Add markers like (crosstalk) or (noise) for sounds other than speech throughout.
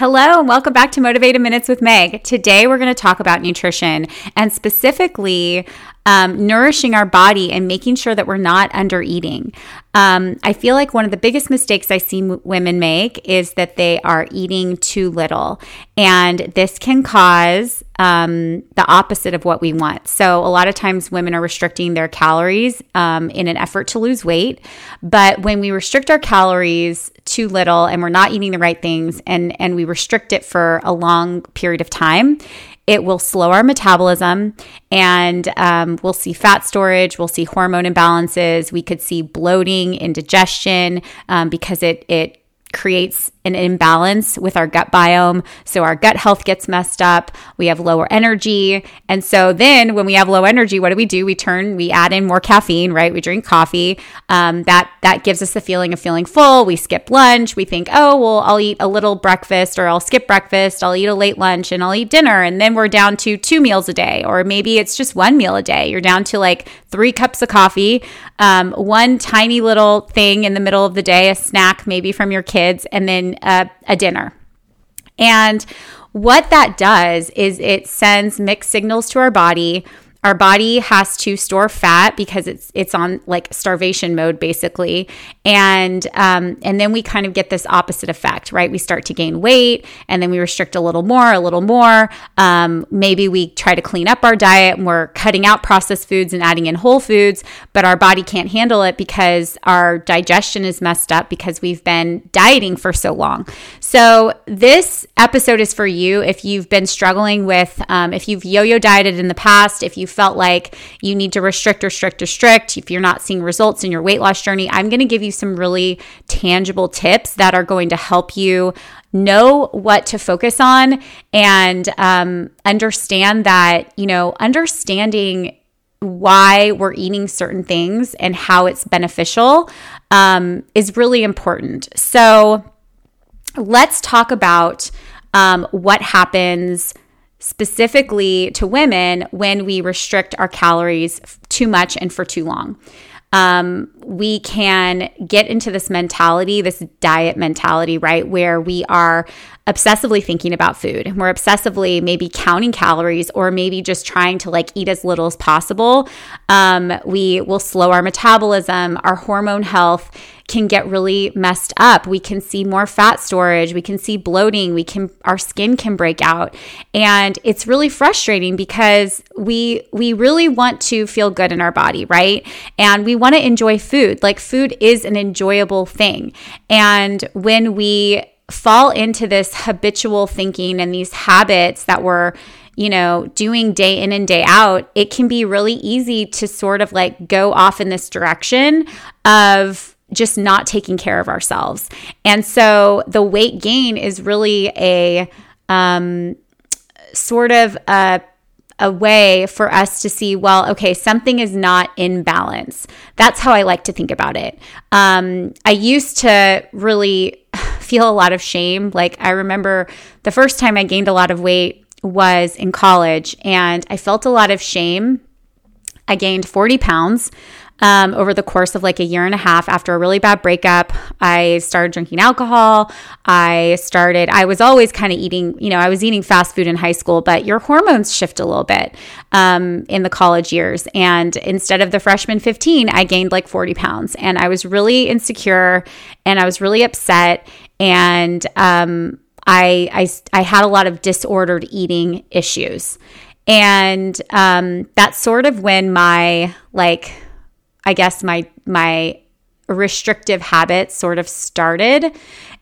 Hello, and welcome back to Motivated Minutes with Meg. Today, we're going to talk about nutrition and specifically um, nourishing our body and making sure that we're not under eating. Um, I feel like one of the biggest mistakes I see m- women make is that they are eating too little. And this can cause um, the opposite of what we want. So, a lot of times women are restricting their calories um, in an effort to lose weight. But when we restrict our calories too little and we're not eating the right things and, and we restrict it for a long period of time, it will slow our metabolism and um, we'll see fat storage, we'll see hormone imbalances, we could see bloating, indigestion um, because it, it creates an imbalance with our gut biome. So our gut health gets messed up. We have lower energy. And so then when we have low energy, what do we do? We turn, we add in more caffeine, right? We drink coffee. Um, that, that gives us the feeling of feeling full. We skip lunch. We think, oh, well, I'll eat a little breakfast or I'll skip breakfast. I'll eat a late lunch and I'll eat dinner. And then we're down to two meals a day, or maybe it's just one meal a day. You're down to like three cups of coffee, um, one tiny little thing in the middle of the day, a snack maybe from your kids, and then a, a dinner. And what that does is it sends mixed signals to our body our body has to store fat because it's it's on like starvation mode basically. And um, and then we kind of get this opposite effect right? We start to gain weight and then we restrict a little more a little more. Um, maybe we try to clean up our diet and we're cutting out processed foods and adding in whole foods but our body can't handle it because our digestion is messed up because we've been dieting for so long. So this episode is for you if you've been struggling with um, if you've yo-yo dieted in the past if you felt like you need to restrict, restrict, restrict, if you're not seeing results in your weight loss journey, I'm going to give you some really tangible tips that are going to help you know what to focus on and um, understand that, you know, understanding why we're eating certain things and how it's beneficial um, is really important. So let's talk about um, what happens specifically to women when we restrict our calories too much and for too long. Um, we can get into this mentality, this diet mentality, right? Where we are obsessively thinking about food. And we're obsessively maybe counting calories or maybe just trying to like eat as little as possible. Um, we will slow our metabolism, our hormone health can get really messed up. We can see more fat storage, we can see bloating, we can our skin can break out. And it's really frustrating because we we really want to feel good in our body, right? And we want to enjoy food. Like food is an enjoyable thing. And when we fall into this habitual thinking and these habits that we're you know, doing day in and day out, it can be really easy to sort of like go off in this direction of just not taking care of ourselves. And so the weight gain is really a um, sort of a a way for us to see, well, okay, something is not in balance. That's how I like to think about it. Um, I used to really (laughs) feel a lot of shame. Like, I remember the first time I gained a lot of weight was in college, and I felt a lot of shame. I gained 40 pounds um, over the course of like a year and a half after a really bad breakup. I started drinking alcohol. I started, I was always kind of eating, you know, I was eating fast food in high school, but your hormones shift a little bit um, in the college years. And instead of the freshman 15, I gained like 40 pounds. And I was really insecure and I was really upset. And um, I, I, I had a lot of disordered eating issues. And um, that's sort of when my like I guess my my restrictive habits sort of started.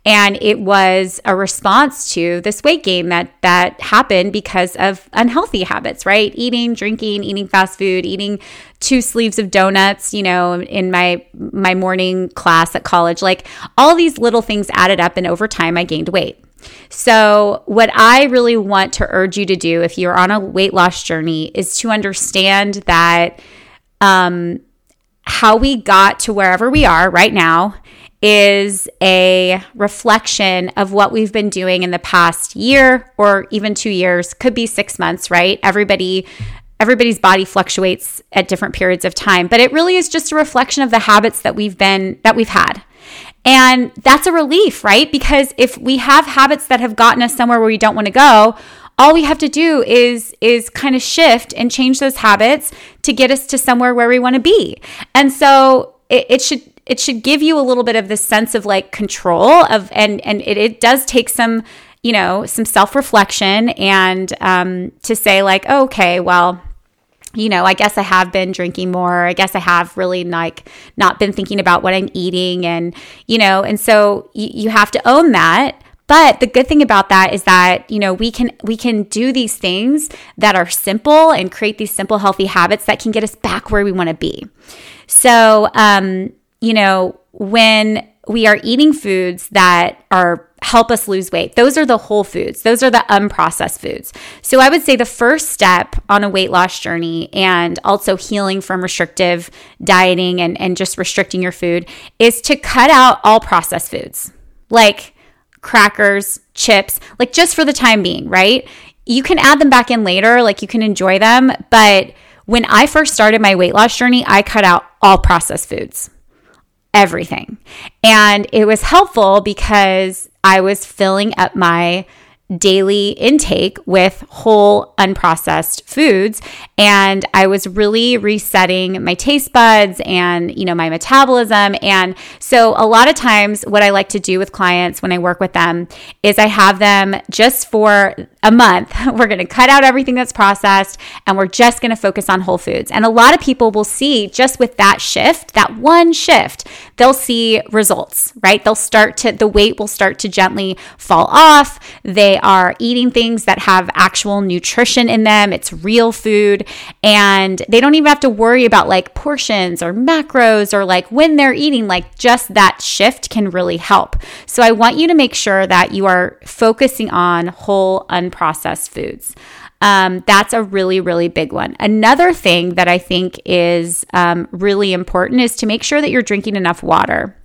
And it was a response to this weight gain that that happened because of unhealthy habits right? Eating drinking eating fast food eating two sleeves of donuts you know in my my morning class at college. Like all these little things added up and over time i gained weight. So, what I really want to urge you to do if you're on a weight loss journey is to understand that um, how we got to wherever we are right now is a reflection of what we've been doing in the past year or even 2 years could be 6 months right everybody everybody's body fluctuates at different periods of time but it really is just a reflection of the habits that we've been that we've had And that's a relief, right? Because if we have habits that have gotten us somewhere where we don't want to go, all we have to do is is kind of shift and change those habits to get us to somewhere where we want to be. And so it, it should it should give you a little bit of this sense of like control of and and it, it does take some you know some self-reflection and um, to say like oh, okay well you know, I guess I have been drinking more. I guess I have really like not been thinking about what I'm eating and, you know, and so you have to own that. But the good thing about that is that, you know, we can we can do these things that are simple and create these simple healthy habits that can get us back where we want to be. So, um, you know, when we are eating foods that are help us lose weight. Those are the whole foods. Those are the unprocessed foods. So I would say the first step on a weight loss journey and also healing from restrictive dieting and, and just restricting your food is to cut out all processed foods like crackers, chips, like just for the time being, right? You can add them back in later, like you can enjoy them. But when I first started my weight loss journey, I cut out all processed foods everything. And it was helpful because I was filling up my daily intake with whole unprocessed foods. And I was really resetting my taste buds and you know my metabolism. And so a lot of times what I like to do with clients when I work with them is I have them just for a month (laughs) we're going to cut out everything that's processed and we're just going to focus on whole foods. And a lot of people will see just with that shift that one shift they'll see results right? They'll start to the weight will start to gently fall off. They are eating things that have actual nutrition in them. It's real food. And they don't even have to worry about like portions or macros or like when they're eating. Like just that shift can really help. So I want you to make sure that you are focusing on whole, unprocessed foods. Um, that's a really, really big one. Another thing that I think is um, really important is to make sure that you're drinking enough water.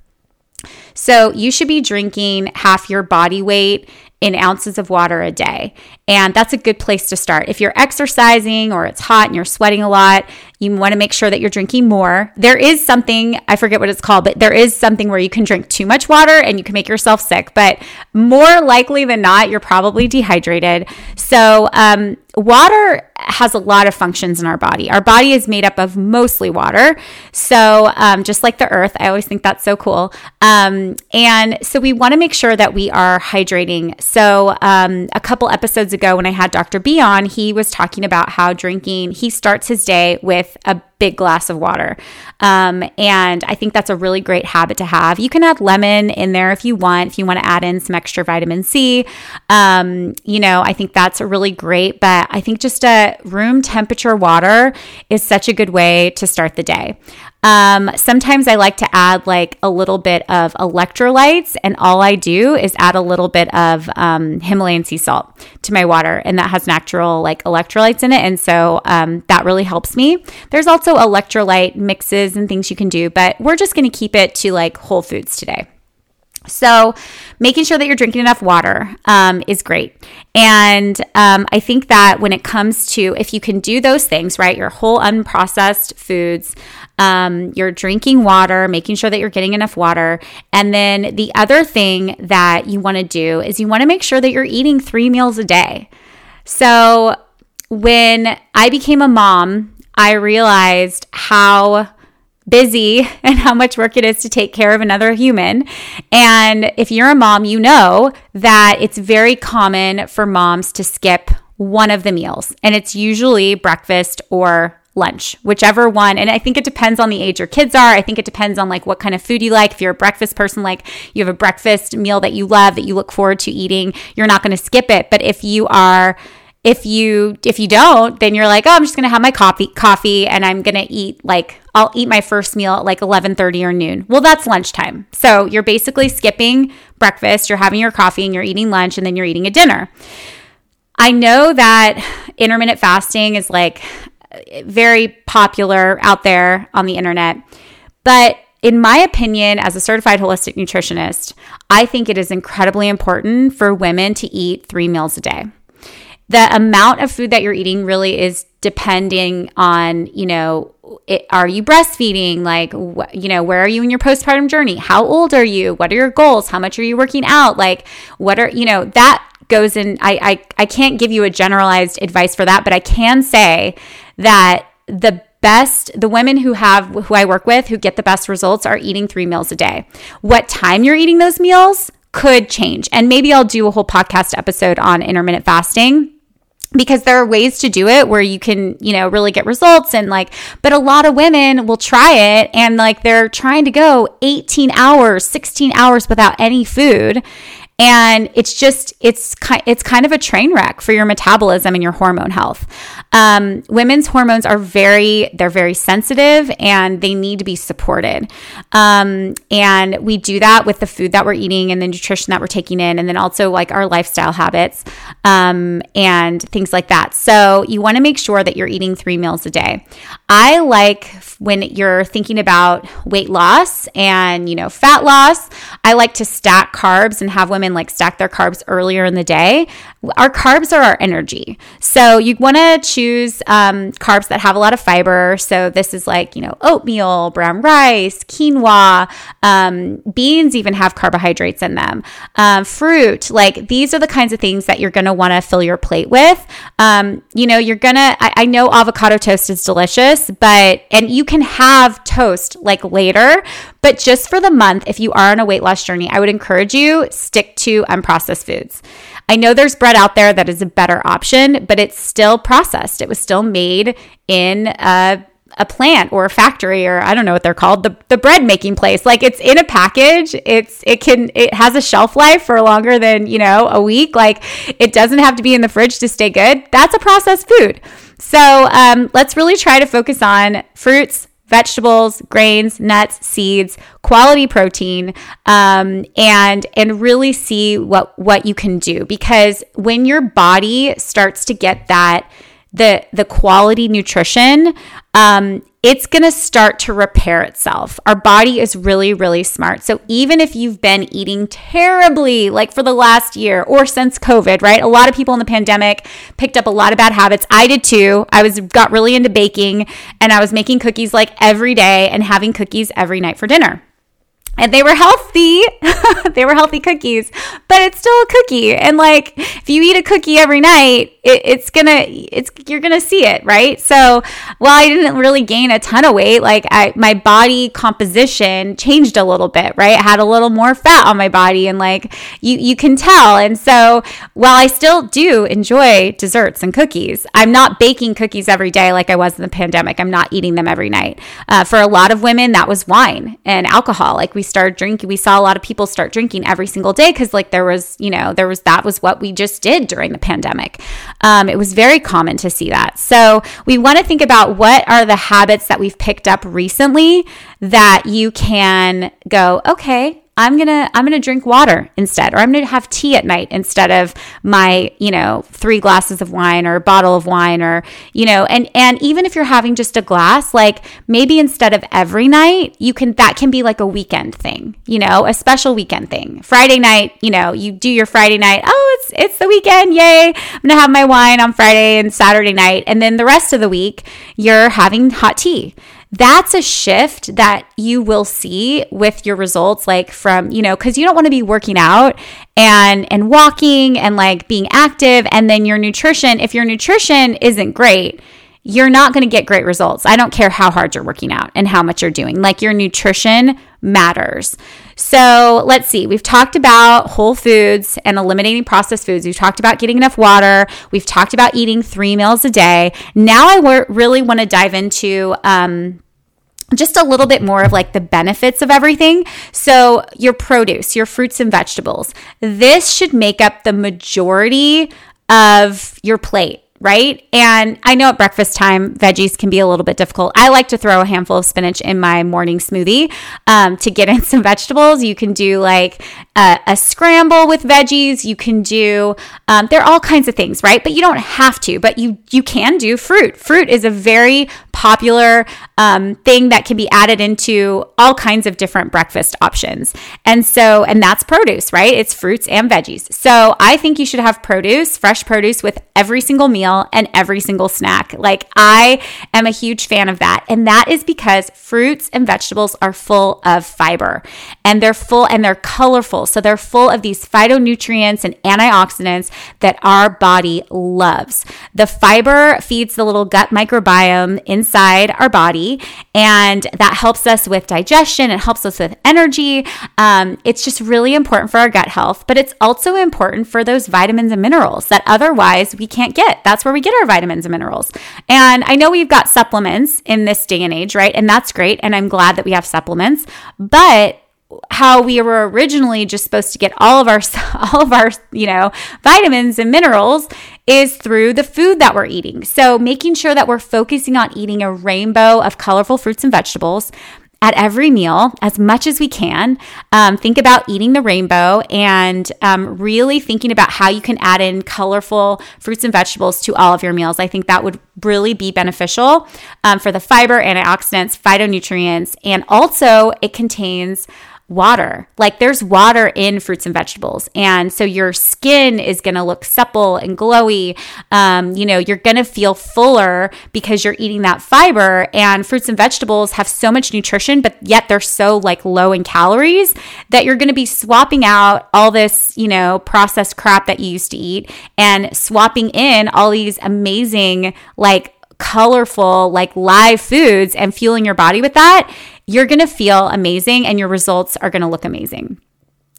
So you should be drinking half your body weight in ounces of water a day. And that's a good place to start. If you're exercising or it's hot and you're sweating a lot, you want to make sure that you're drinking more. There is something, I forget what it's called, but there is something where you can drink too much water and you can make yourself sick. But more likely than not, you're probably dehydrated. So, um, water has a lot of functions in our body. Our body is made up of mostly water. So, um, just like the earth, I always think that's so cool. Um, and so, we want to make sure that we are hydrating. So, um, a couple episodes ago, when I had Dr. B on, he was talking about how drinking, he starts his day with a big glass of water. Um, and I think that's a really great habit to have. You can add lemon in there if you want, if you want to add in some extra vitamin C. Um, you know, I think that's really great, but I think just a room temperature water is such a good way to start the day. Um, sometimes I like to add like a little bit of electrolytes, and all I do is add a little bit of um, Himalayan sea salt to my water, and that has natural like electrolytes in it, and so um, that really helps me. There's also electrolyte mixes and things you can do, but we're just going to keep it to like whole foods today. So, making sure that you're drinking enough water um, is great. And um, I think that when it comes to if you can do those things, right, your whole unprocessed foods, um, you're drinking water, making sure that you're getting enough water. And then the other thing that you want to do is you want to make sure that you're eating three meals a day. So, when I became a mom, I realized how busy (laughs) and how much work it is to take care of another human. And if you're a mom, you know that it's very common for moms to skip one of the meals, and it's usually breakfast or lunch, whichever one. And I think it depends on the age your kids are. I think it depends on like what kind of food you like. If you're a breakfast person, like you have a breakfast meal that you love that you look forward to eating, you're not going to skip it. But if you are if you if you don't then you're like oh i'm just gonna have my coffee coffee and i'm gonna eat like i'll eat my first meal at like 11.30 or noon. Well that's lunchtime. So you're basically skipping breakfast you're having your coffee and you're eating lunch and then you're eating a dinner. I know that intermittent fasting is like very popular out there on the internet but in my opinion, as a certified holistic nutritionist, I think it is incredibly important for women to eat three meals a day the amount of food that you're eating really is depending on, you know, it, are you breastfeeding? Like, wh- you know, where are you in your postpartum journey? How old are you? What are your goals? How much are you working out? Like, what are, you know, that goes in. I, I, I can't give you a generalized advice for that, but I can say that the best the women who have who I work with who get the best results are eating 3 meals a day. What time you're eating those meals could change. And maybe I'll do a whole podcast episode on intermittent fasting because there are ways to do it where you can, you know, really get results and like, but a lot of women will try it and like they're trying to go 18 hours, 16 hours without any food and it's just it's kind it's kind of a train wreck for your metabolism and your hormone health. Um, women's hormones are very they're very sensitive and they need to be supported. Um, and we do that with the food that we're eating and the nutrition that we're taking in, and then also like our lifestyle habits um, and things like that. So you want to make sure that you're eating three meals a day. I like when you're thinking about weight loss and you know fat loss. I like to stack carbs and have women and like stack their carbs earlier in the day, our carbs are our energy. So you want to choose um, carbs that have a lot of fiber. So this is like, you know, oatmeal, brown rice, quinoa, um, beans even have carbohydrates in them, um, fruit. Like these are the kinds of things that you're going to want to fill your plate with. Um, you know, you're going to, I know avocado toast is delicious, but, and you can have toast like later, but just for the month, if you are on a weight loss journey, I would encourage you stick to unprocessed foods. I know there's bread out there that is a better option, but it's still processed. It was still made in a a plant or a factory or I don't know what they're called the the bread making place. Like it's in a package. It's it can it has a shelf life for longer than you know a week. Like it doesn't have to be in the fridge to stay good. That's a processed food. So um, let's really try to focus on fruits vegetables, grains, nuts, seeds, quality protein, um, and and really see what what you can do. Because when your body starts to get that the the quality nutrition um, it's going to start to repair itself. Our body is really, really smart. So even if you've been eating terribly, like for the last year or since COVID, right? A lot of people in the pandemic picked up a lot of bad habits. I did too. I was got really into baking and I was making cookies like every day and having cookies every night for dinner and they were healthy. (laughs) they were healthy cookies, but it's still a cookie. And like, if you eat a cookie every night, it, it's gonna, it's you're gonna see it, right? So while I didn't really gain a ton of weight, like I, my body composition changed a little bit, right? I had a little more fat on my body, and like you, you can tell. And so while I still do enjoy desserts and cookies, I'm not baking cookies every day like I was in the pandemic. I'm not eating them every night. Uh, for a lot of women, that was wine and alcohol. Like we we started drinking, we saw a lot of people start drinking every single day because, like, there was, you know, there was that was what we just did during the pandemic. Um, it was very common to see that. So we want to think about what are the habits that we've picked up recently that you can go, okay, I'm going to I'm going to drink water instead or I'm going to have tea at night instead of my, you know, 3 glasses of wine or a bottle of wine or, you know, and and even if you're having just a glass, like maybe instead of every night, you can that can be like a weekend thing, you know, a special weekend thing. Friday night, you know, you do your Friday night, oh, it's it's the weekend, yay. I'm going to have my wine on Friday and Saturday night and then the rest of the week you're having hot tea that's a shift that you will see with your results like from you know because you don't want to be working out and and walking and like being active and then your nutrition if your nutrition isn't great you're not going to get great results. I don't care how hard you're working out and how much you're doing. Like your nutrition matters. So let's see. We've talked about whole foods and eliminating processed foods. We've talked about getting enough water. We've talked about eating three meals a day. Now I really want to dive into. Um, just a little bit more of like the benefits of everything. So, your produce, your fruits and vegetables, this should make up the majority of your plate right? And I know at breakfast time, veggies can be a little bit difficult. I like to throw a handful of spinach in my morning smoothie um, to get (laughs) in some vegetables. You can do like a, a scramble with veggies. You can do, um, there are all kinds of things, right? But you don't have to, but you, you can do fruit. Fruit is a very popular um, thing that can be added into all kinds of different breakfast options. And so, and that's produce, right? It's fruits and veggies. So I think you should have produce, fresh produce with every single meal and every single snack. Like I am a huge fan of that. And that is because fruits and vegetables are full of fiber and they're full and they're colorful. So they're full of these phytonutrients and antioxidants that our body loves. The fiber feeds the little gut microbiome inside our body, and that helps us with digestion. It helps us with energy. Um, it's just really important for our gut health, but it's also important for those vitamins and minerals that otherwise we can't get. That's where we get our vitamins and minerals. And I know we've got supplements in this day and age, right? And that's great. And I'm glad that we have supplements, but how we were originally just supposed to get all of our (laughs) all of our you know vitamins and minerals is through the food that we're eating so making sure that we're focusing on eating a rainbow of colorful fruits and vegetables at every meal as much as we can. Um, think about eating the rainbow and um, really thinking about how you can add in colorful fruits and vegetables to all of your meals. I think that would really be beneficial um, for the fiber, antioxidants, phytonutrients, and also it contains water. Like there's water in fruits and vegetables. And so your skin is going to look supple and glowy. Um, you know, you're going to feel fuller because you're eating that fiber. And fruits and vegetables have so much nutrition, but yet they're so like low in calories that you're going to be swapping out all this, you know, processed crap that you used to eat and swapping in all these amazing, like, colorful, like live foods and fueling your body with that, you're going to feel amazing and your results are going to look amazing.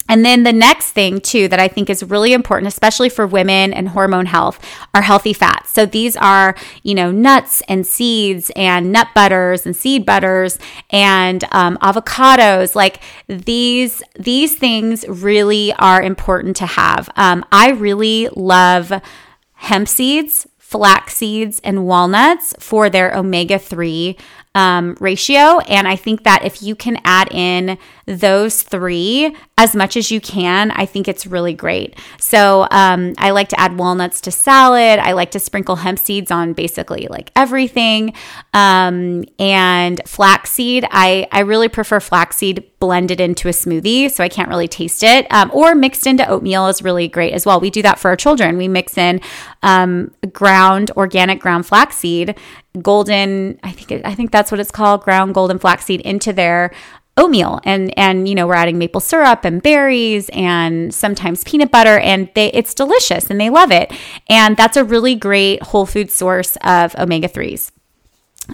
And then the next thing, too, that I think is really important, especially for women and hormone health, are healthy fats. So these are, you know, nuts and seeds and nut butters and seed butters and um, avocados. Like these, these things really are important to have. Um, I really love hemp seeds flax seeds and walnuts for their omega 3 um, ratio. And I think that if you can add in those three as much as you can, I think it's really great. So um, I like to add walnuts to salad. I like to sprinkle hemp seeds on basically like everything. Um, and flaxseed, I, I really prefer flaxseed blended into a smoothie, so I can't really taste it. Um, or mixed into oatmeal is really great as well. We do that for our children. We mix in um, ground, organic ground flaxseed golden i think i think that's what it's called ground golden flaxseed into their oatmeal and and you know we're adding maple syrup and berries and sometimes peanut butter and they it's delicious and they love it and that's a really great whole food source of omega 3s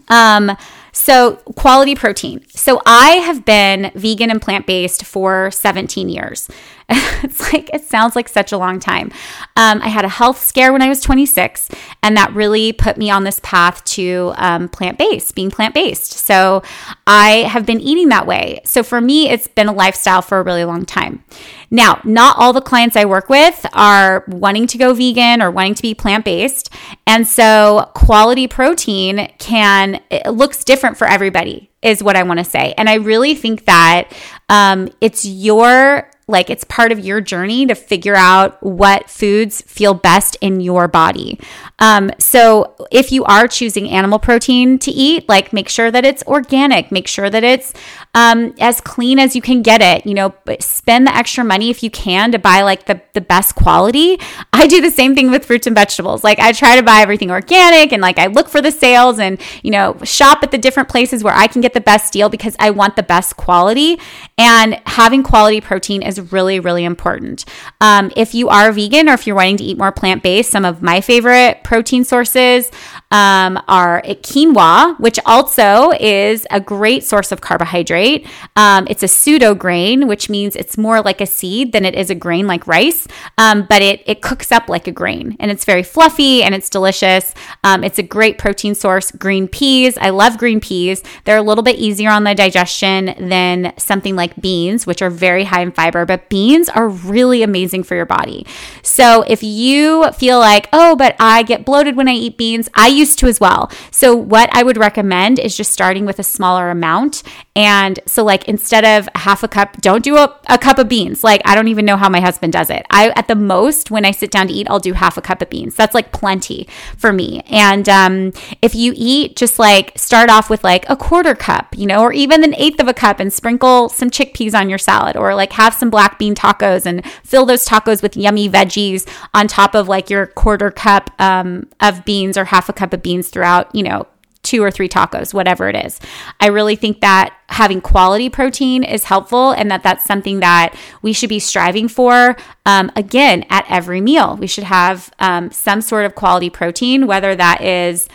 um so, quality protein. So, I have been vegan and plant based for 17 years. (laughs) it's like, it sounds like such a long time. Um, I had a health scare when I was 26, and that really put me on this path to um, plant based, being plant based. So, I have been eating that way. So, for me, it's been a lifestyle for a really long time. Now, not all the clients I work with are wanting to go vegan or wanting to be plant based. And so, quality protein can, it looks different for everybody, is what I want to say. And I really think that um, it's your like it's part of your journey to figure out what foods feel best in your body. Um, so if you are choosing animal protein to eat, like make sure that it's organic, make sure that it's um, as clean as you can get it. You know, spend the extra money if you can to buy like the the best quality. I do the same thing with fruits and vegetables. Like I try to buy everything organic and like I look for the sales and you know shop at the different places where I can get the best deal because I want the best quality. And having quality protein is really, really important. Um, if you are vegan or if you're wanting to eat more plant based, some of my favorite protein sources um, are quinoa, which also is a great source of carbohydrate. Um, it's a pseudo grain, which means it's more like a seed than it is a grain like rice, um, but it, it cooks up like a grain and it's very fluffy and it's delicious. Um, it's a great protein source. Green peas, I love green peas. They're a little bit easier on the digestion than something like beans, which are very high in fiber, but beans are really amazing for your body. So if you feel like, oh, but I get bloated when I eat beans, I used to as well. So, what I would recommend is just starting with a smaller amount. And so, like, instead of half a cup, don't do a, a cup of beans. Like, I don't even know how my husband does it. I, at the most, when I sit down to eat, I'll do half a cup of beans. That's like plenty for me. And um, if you eat, just like start off with like a quarter cup, you know, or even an eighth of a cup and sprinkle some chickpeas on your salad, or like have some black bean tacos and fill those tacos with yummy veggies on top of like your quarter cup um, of beans or half a cup of beans throughout, you know, two or three tacos, whatever it is. I really think that having quality protein is helpful and that that's something that we should be striving for. Um, again, at every meal, we should have um, some sort of quality protein, whether that is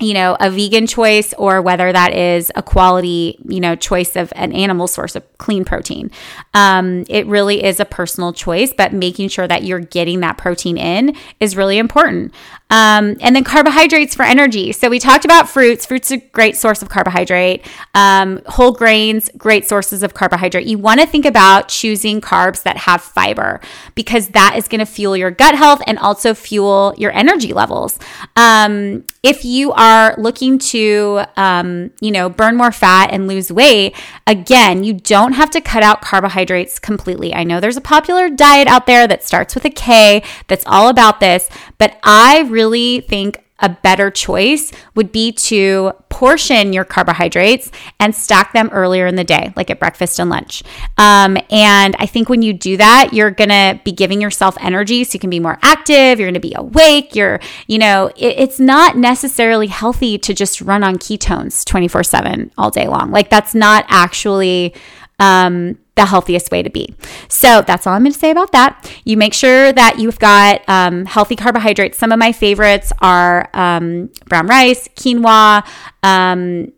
you know, a vegan choice or whether that is a quality, you know, choice of an animal source of clean protein. Um, it really is a personal choice, but making sure that you're getting that protein in is really important. Um, and then carbohydrates for energy. So we talked about fruits. Fruits are a great source of carbohydrate. Um, whole grains, great sources of carbohydrate. You want to think about choosing carbs that have fiber because that is going to fuel your gut health and also fuel your energy levels. Um, if you are looking to, um, you know, burn more fat and lose weight, again, you don't have to cut out carbohydrates completely. I know there's a popular diet out there that starts with a K that's all about this, but I really think a better choice would be to portion your carbohydrates and stack them earlier in the day, like at breakfast and lunch. Um, and I think when you do that, you're gonna be giving yourself energy so you can be more active, you're gonna be awake, you're, you know, it, it's not necessarily healthy to just run on ketones 24 7 all day long. Like, that's not actually. Um, the healthiest way to be. So that's all I'm going to say about that. You make sure that you've got um, healthy carbohydrates. Some of my favorites are um, brown rice, quinoa, um,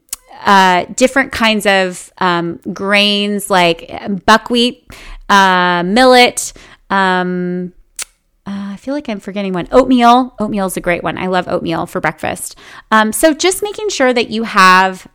uh, different kinds of um, grains like buckwheat, uh, millet. Um, uh, I feel like I'm forgetting one. Oatmeal. Oatmeal is a great one. I love oatmeal for breakfast. Um, so just making sure that you have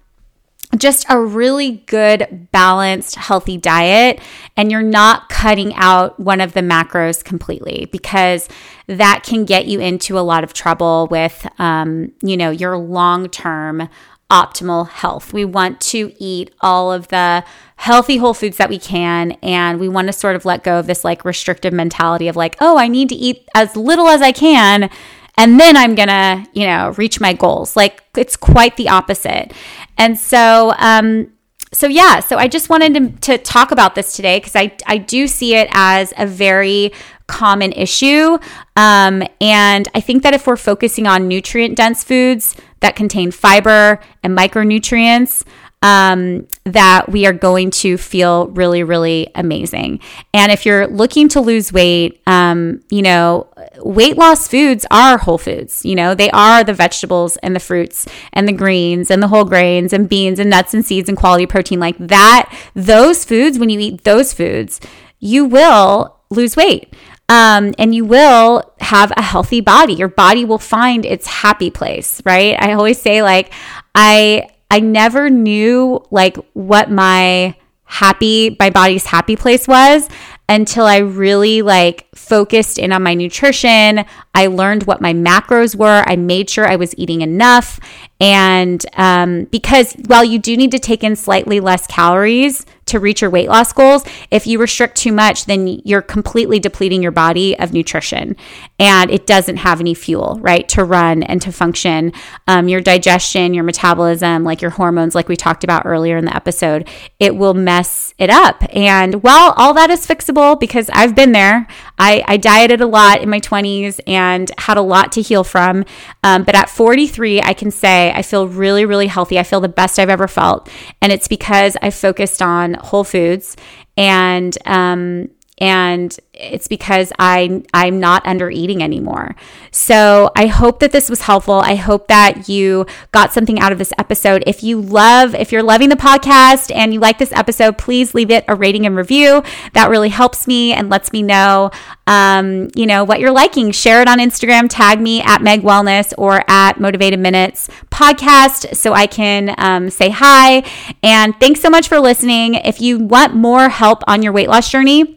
just a really good, balanced, healthy diet, and you're not cutting out one of the macros completely because that can get you into a lot of trouble with, um, you know, your long term optimal health. We want to eat all of the healthy whole foods that we can and we want to sort of let go of this like restrictive mentality of like, "Oh, I need to eat as little as I can." And then I'm gonna, you know, reach my goals. Like it's quite the opposite. And so, um, so yeah, so I just wanted to, to talk about this today because I I do see it as a very common issue, um, and I think that if we're focusing on nutrient dense foods that contain fiber and micronutrients, um, that we are going to feel really, really amazing. And if you're looking to lose weight, um, you know, weight loss foods are whole foods. You know, they are the vegetables and the fruits and the greens and the whole grains and beans and nuts and seeds and quality protein. Like that, those foods, when you eat those foods, you will lose weight. Um, and you will have a healthy body. Your body will find its happy place, right? I always say, like, I I never knew like what my happy my body's happy place was until I really like focused in on my nutrition. I learned what my macros were. I made sure I was eating enough. And um, because while you do need to take in slightly less calories to reach your weight loss goals, if you restrict too much, then you're completely depleting your body of nutrition and it doesn't have any fuel, right, to run and to function. Um, your digestion, your metabolism, like your hormones, like we talked about earlier in the episode, it will mess it up. And while all that is fixable, because I've been there, I, I dieted a lot in my 20s and had a lot to heal from. Um, but at 43, I can say I feel really, really healthy. I feel the best I've ever felt. And it's because I focused on whole foods and um, and it's because I I'm not under eating anymore. So I hope that this was helpful. I hope that you got something out of this episode. If you love, if you're loving the podcast and you like this episode, please leave it a rating and review. That really helps me and lets me know, um, you know, what you're liking. Share it on Instagram. Tag me at Meg Wellness or at Motivated Minutes Podcast so I can um, say hi. And thanks so much for listening. If you want more help on your weight loss journey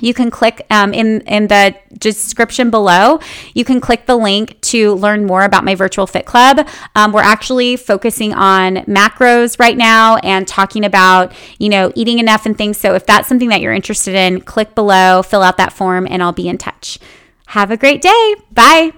you can click um, in in the description below you can click the link to learn more about my virtual fit club. Um, we're actually focusing on macros right now and talking about you know eating enough and things. So if that's something that you're interested in click below fill out that form and i'll be in touch. Have a great day. Bye